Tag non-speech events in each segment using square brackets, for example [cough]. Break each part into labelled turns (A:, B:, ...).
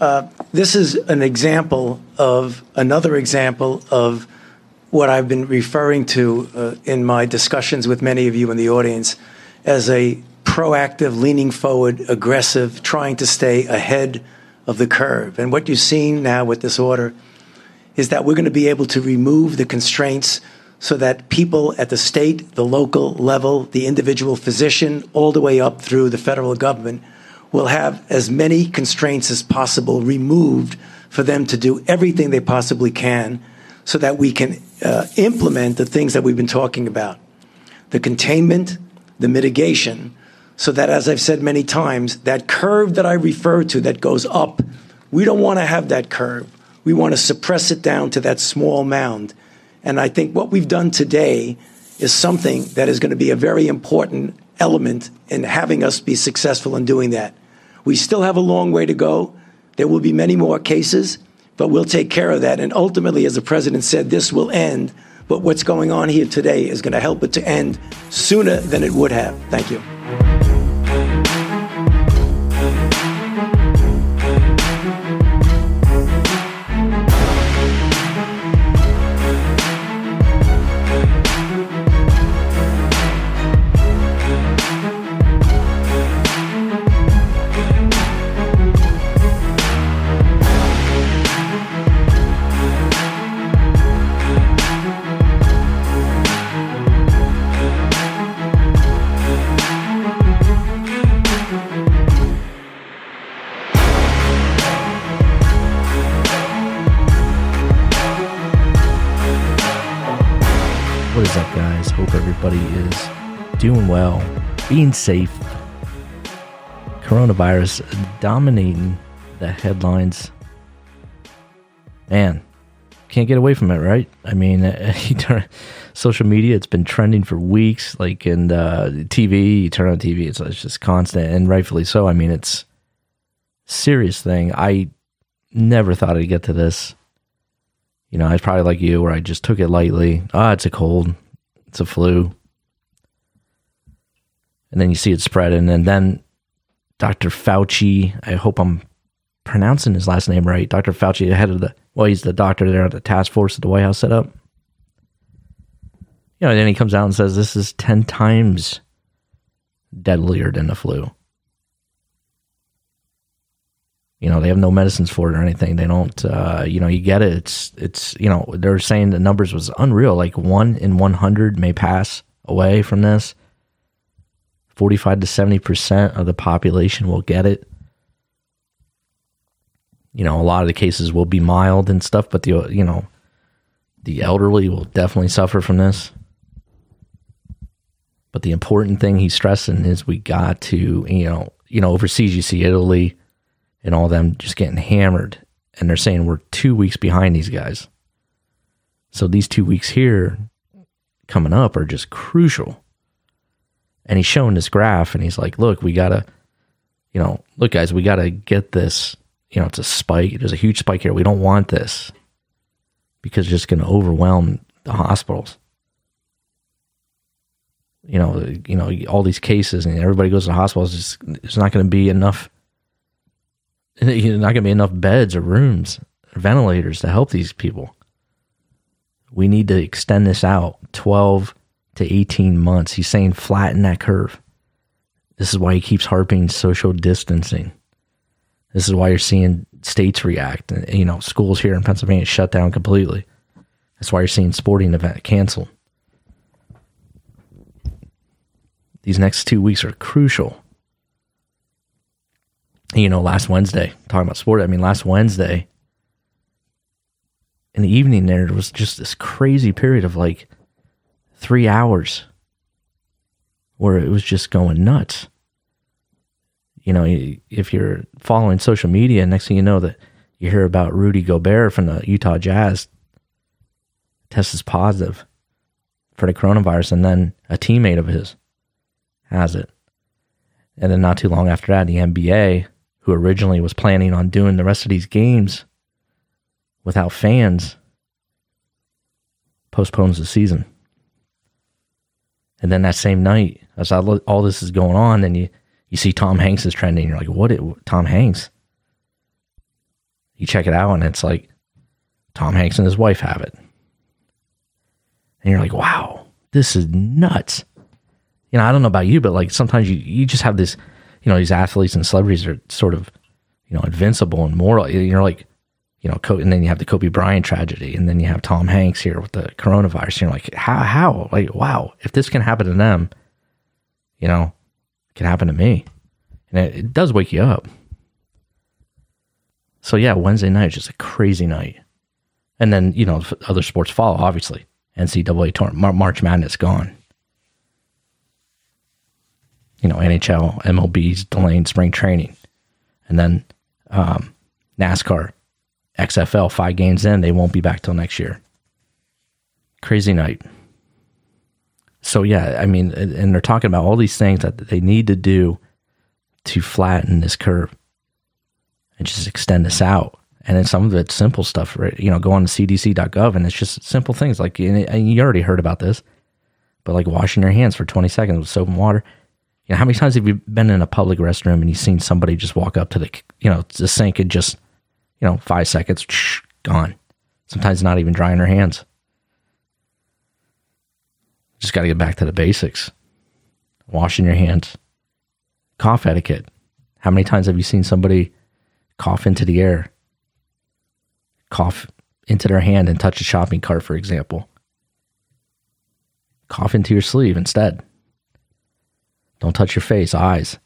A: uh, this is an example of another example of what I've been referring to uh, in my discussions with many of you in the audience as a proactive, leaning forward, aggressive, trying to stay ahead of the curve. And what you're seeing now with this order is that we're going to be able to remove the constraints so that people at the state, the local level, the individual physician, all the way up through the federal government will have as many constraints as possible removed for them to do everything they possibly can so that we can uh, implement the things that we've been talking about the containment, the mitigation, so that, as I've said many times, that curve that I refer to that goes up, we don't want to have that curve. We want to suppress it down to that small mound. And I think what we've done today is something that is going to be a very important element in having us be successful in doing that. We still have a long way to go. There will be many more cases, but we'll take care of that. And ultimately, as the president said, this will end. But what's going on here today is going to help it to end sooner than it would have. Thank you.
B: Doing well, being safe. Coronavirus dominating the headlines. Man, can't get away from it, right? I mean, [laughs] social media, it's been trending for weeks. Like, in uh, TV, you turn on TV, it's, it's just constant, and rightfully so. I mean, it's serious thing. I never thought I'd get to this. You know, I was probably like you, where I just took it lightly. Ah, oh, it's a cold, it's a flu and then you see it spreading, and then Dr. Fauci. I hope I'm pronouncing his last name right. Dr. Fauci, the head of the well, he's the doctor there at the task force that the White House set up. You know, and then he comes out and says this is ten times deadlier than the flu. You know, they have no medicines for it or anything. They don't. Uh, you know, you get it. It's it's. You know, they're saying the numbers was unreal. Like one in one hundred may pass away from this. 45 to 70% of the population will get it. You know, a lot of the cases will be mild and stuff, but the, you know, the elderly will definitely suffer from this. But the important thing he's stressing is we got to, you know, you know, overseas you see Italy and all them just getting hammered and they're saying we're 2 weeks behind these guys. So these 2 weeks here coming up are just crucial and he's showing this graph and he's like, look, we gotta, you know, look guys, we gotta get this, you know, it's a spike. There's a huge spike here. We don't want this because it's just gonna overwhelm the hospitals. You know, you know, all these cases and everybody goes to the hospitals. It's, it's not going to be enough. [laughs] There's not going to be enough beds or rooms, or ventilators to help these people. We need to extend this out 12 to 18 months. He's saying flatten that curve. This is why he keeps harping social distancing. This is why you're seeing states react. You know, schools here in Pennsylvania shut down completely. That's why you're seeing sporting event canceled. These next two weeks are crucial. You know, last Wednesday, talking about sport, I mean, last Wednesday in the evening there was just this crazy period of like three hours where it was just going nuts. You know, if you're following social media, next thing you know that you hear about Rudy Gobert from the Utah Jazz tests positive for the coronavirus, and then a teammate of his has it. And then not too long after that, the NBA, who originally was planning on doing the rest of these games without fans, postpones the season. And then that same night, as I all, all this is going on, and you, you see Tom Hanks is trending. You're like, what? It, Tom Hanks? You check it out, and it's like Tom Hanks and his wife have it. And you're like, wow, this is nuts. You know, I don't know about you, but like sometimes you, you just have this, you know, these athletes and celebrities are sort of, you know, invincible and moral. You're like, you know, and then you have the Kobe Bryant tragedy, and then you have Tom Hanks here with the coronavirus. You're like, how, how? Like, wow, if this can happen to them, you know, it can happen to me. And it, it does wake you up. So yeah, Wednesday night is just a crazy night. And then, you know, other sports follow, obviously. NCAA tournament, March Madness gone. You know, NHL, MLB's delaying spring training. And then um, NASCAR, XFL, five games in, they won't be back till next year. Crazy night. So, yeah, I mean, and they're talking about all these things that they need to do to flatten this curve and just extend this out. And then some of it's simple stuff, right? You know, go on to cdc.gov and it's just simple things like, and you already heard about this, but like washing your hands for 20 seconds with soap and water. You know, how many times have you been in a public restroom and you've seen somebody just walk up to the, you know, the sink and just, you know, five seconds, gone. Sometimes not even drying their hands. Just got to get back to the basics. Washing your hands. Cough etiquette. How many times have you seen somebody cough into the air cough into their hand and touch a shopping cart, for example. Cough into your sleeve instead. Don't touch your face, eyes.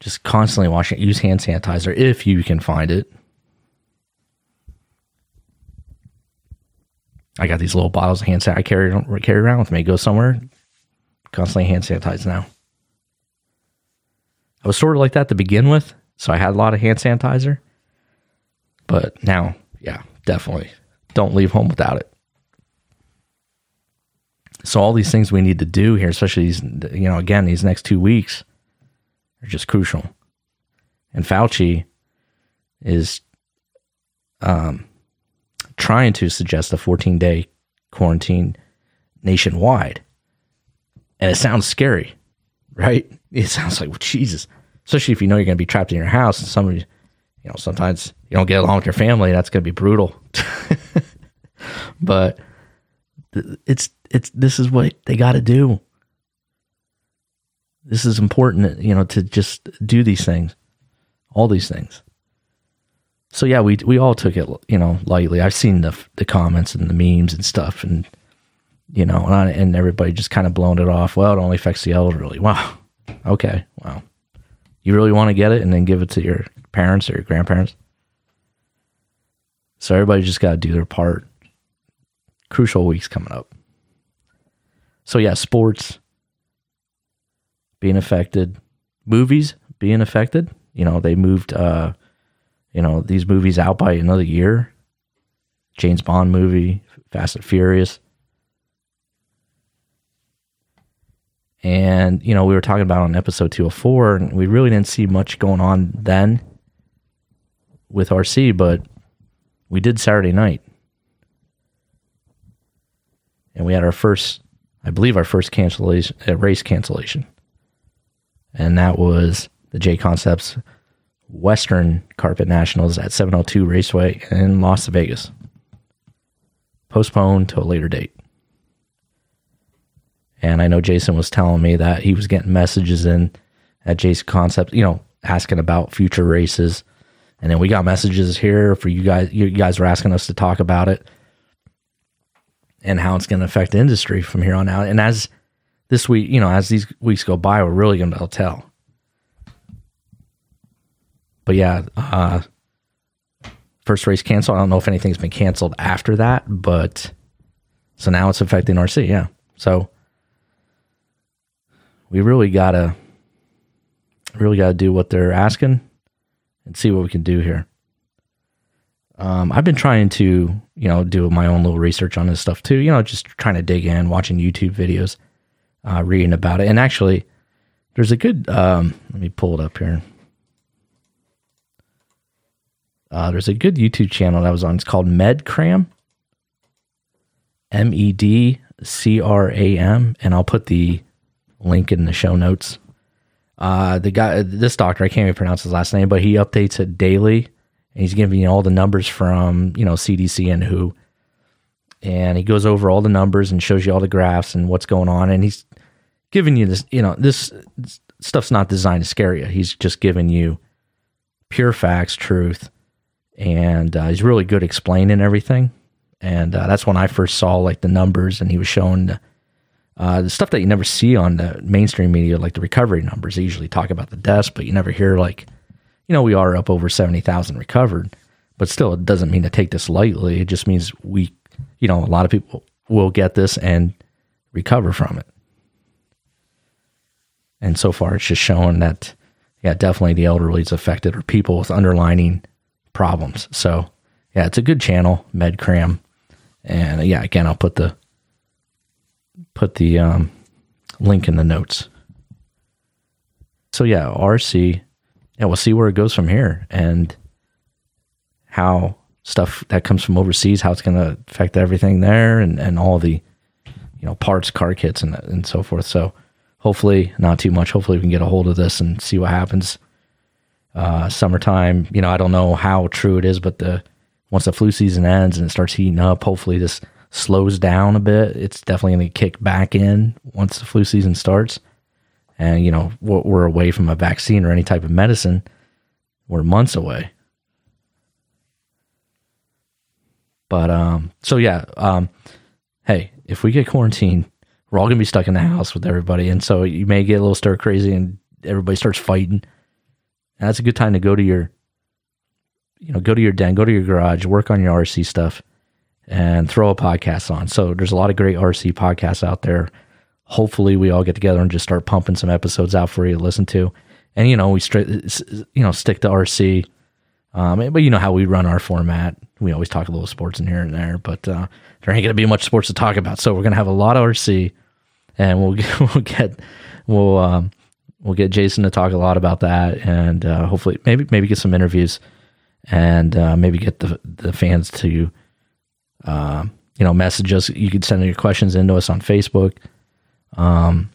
B: Just constantly wash it. Use hand sanitizer if you can find it. I got these little bottles of hand sanitizer I carry, carry around with me. Go somewhere, constantly hand sanitize now. I was sort of like that to begin with, so I had a lot of hand sanitizer. But now, yeah, definitely don't leave home without it. So all these things we need to do here, especially these, you know, again, these next two weeks are just crucial. And Fauci is um, trying to suggest a 14 day quarantine nationwide. And it sounds scary, right? It sounds like, well, Jesus, especially if you know you're going to be trapped in your house and somebody you know, sometimes you don't get along with your family. That's going to be brutal. [laughs] but it's it's this is what they got to do. This is important, you know, to just do these things, all these things. So yeah, we we all took it, you know, lightly. I've seen the the comments and the memes and stuff, and you know, and, I, and everybody just kind of blown it off. Well, it only affects the elderly. [laughs] Wow. Okay. Wow. You really want to get it and then give it to your parents or your grandparents. So everybody just got to do their part. Crucial weeks coming up. So yeah, sports being affected, movies being affected. You know, they moved uh you know, these movies out by another year. James Bond movie, Fast and Furious. And, you know, we were talking about on episode 204, and we really didn't see much going on then with RC, but we did Saturday night. And we had our first, I believe, our first cancellation, uh, race cancellation. And that was the J Concepts Western Carpet Nationals at 702 Raceway in Las Vegas. Postponed to a later date. And I know Jason was telling me that he was getting messages in at Jason Concepts, you know, asking about future races. And then we got messages here for you guys. You guys were asking us to talk about it and how it's going to affect the industry from here on out. And as this week, you know, as these weeks go by, we're really going to to tell. But yeah, uh, first race canceled. I don't know if anything's been canceled after that, but so now it's affecting RC. Yeah. So we really gotta, really gotta do what they're asking and see what we can do here. Um, I've been trying to, you know, do my own little research on this stuff too. You know, just trying to dig in, watching YouTube videos, uh, reading about it. And actually, there's a good. Um, let me pull it up here. Uh, there's a good YouTube channel that was on. It's called MedCram. M E D C R A M, and I'll put the link in the show notes. Uh, the guy, this doctor, I can't even pronounce his last name, but he updates it daily and he's giving you all the numbers from you know CDC and WHO, and he goes over all the numbers and shows you all the graphs and what's going on, and he's giving you this. You know, this stuff's not designed to scare you. He's just giving you pure facts, truth, and uh, he's really good explaining everything. And uh, that's when I first saw like the numbers, and he was showing the, uh, the stuff that you never see on the mainstream media, like the recovery numbers. They usually talk about the deaths, but you never hear like, you know, we are up over seventy thousand recovered, but still, it doesn't mean to take this lightly. It just means we, you know, a lot of people will get this and recover from it. And so far, it's just showing that, yeah, definitely the elderly is affected or people with underlining problems. So, yeah, it's a good channel, MedCram. And uh, yeah, again, I'll put the put the um, link in the notes. So yeah, RC. Yeah, we'll see where it goes from here and how stuff that comes from overseas, how it's going to affect everything there, and and all the you know parts, car kits, and and so forth. So hopefully, not too much. Hopefully, we can get a hold of this and see what happens. Uh, summertime, you know, I don't know how true it is, but the once the flu season ends and it starts heating up, hopefully this slows down a bit. It's definitely going to kick back in once the flu season starts. And, you know, we're away from a vaccine or any type of medicine. We're months away. But, um, so yeah, um, hey, if we get quarantined, we're all to be stuck in the house with everybody. And so you may get a little stir crazy and everybody starts fighting. And that's a good time to go to your you know, go to your den, go to your garage, work on your RC stuff, and throw a podcast on. So there's a lot of great RC podcasts out there. Hopefully, we all get together and just start pumping some episodes out for you to listen to. And you know, we straight, you know, stick to RC. Um, but you know how we run our format. We always talk a little sports in here and there, but uh, there ain't gonna be much sports to talk about. So we're gonna have a lot of RC, and we'll get, [laughs] we'll get we'll um, we'll get Jason to talk a lot about that, and uh, hopefully maybe maybe get some interviews and uh, maybe get the the fans to uh, you know message us. You could send your questions into us on Facebook, um,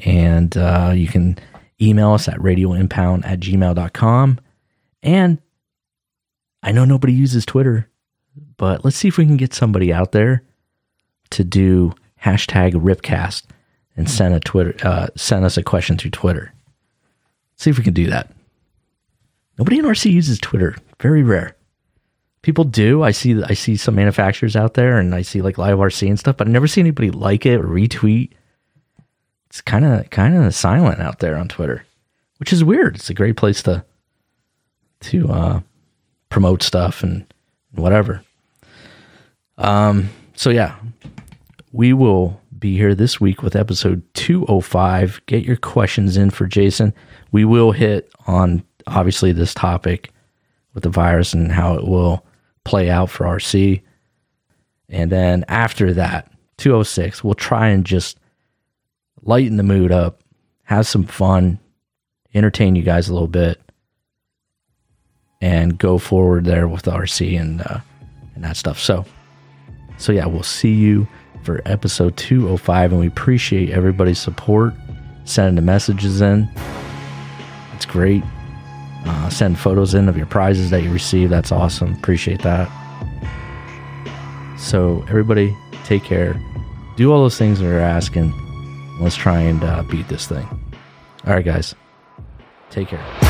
B: and uh, you can email us at radioimpound at gmail.com. And I know nobody uses Twitter, but let's see if we can get somebody out there to do hashtag Ripcast and send a Twitter uh, send us a question through Twitter. see if we can do that. Nobody in RC uses Twitter. Very rare. People do. I see. I see some manufacturers out there, and I see like live RC and stuff, but I never see anybody like it or retweet. It's kind of kind of silent out there on Twitter, which is weird. It's a great place to to uh, promote stuff and whatever. Um. So yeah, we will be here this week with episode 205. Get your questions in for Jason. We will hit on obviously this topic with the virus and how it will play out for RC. And then after that, 206, we'll try and just lighten the mood up, have some fun, entertain you guys a little bit, and go forward there with RC and uh, and that stuff. So, so yeah, we'll see you for episode 205, and we appreciate everybody's support, sending the messages in. It's great. Uh, send photos in of your prizes that you receive. That's awesome. Appreciate that. So, everybody, take care. Do all those things that you're asking. Let's try and uh, beat this thing. All right, guys. Take care.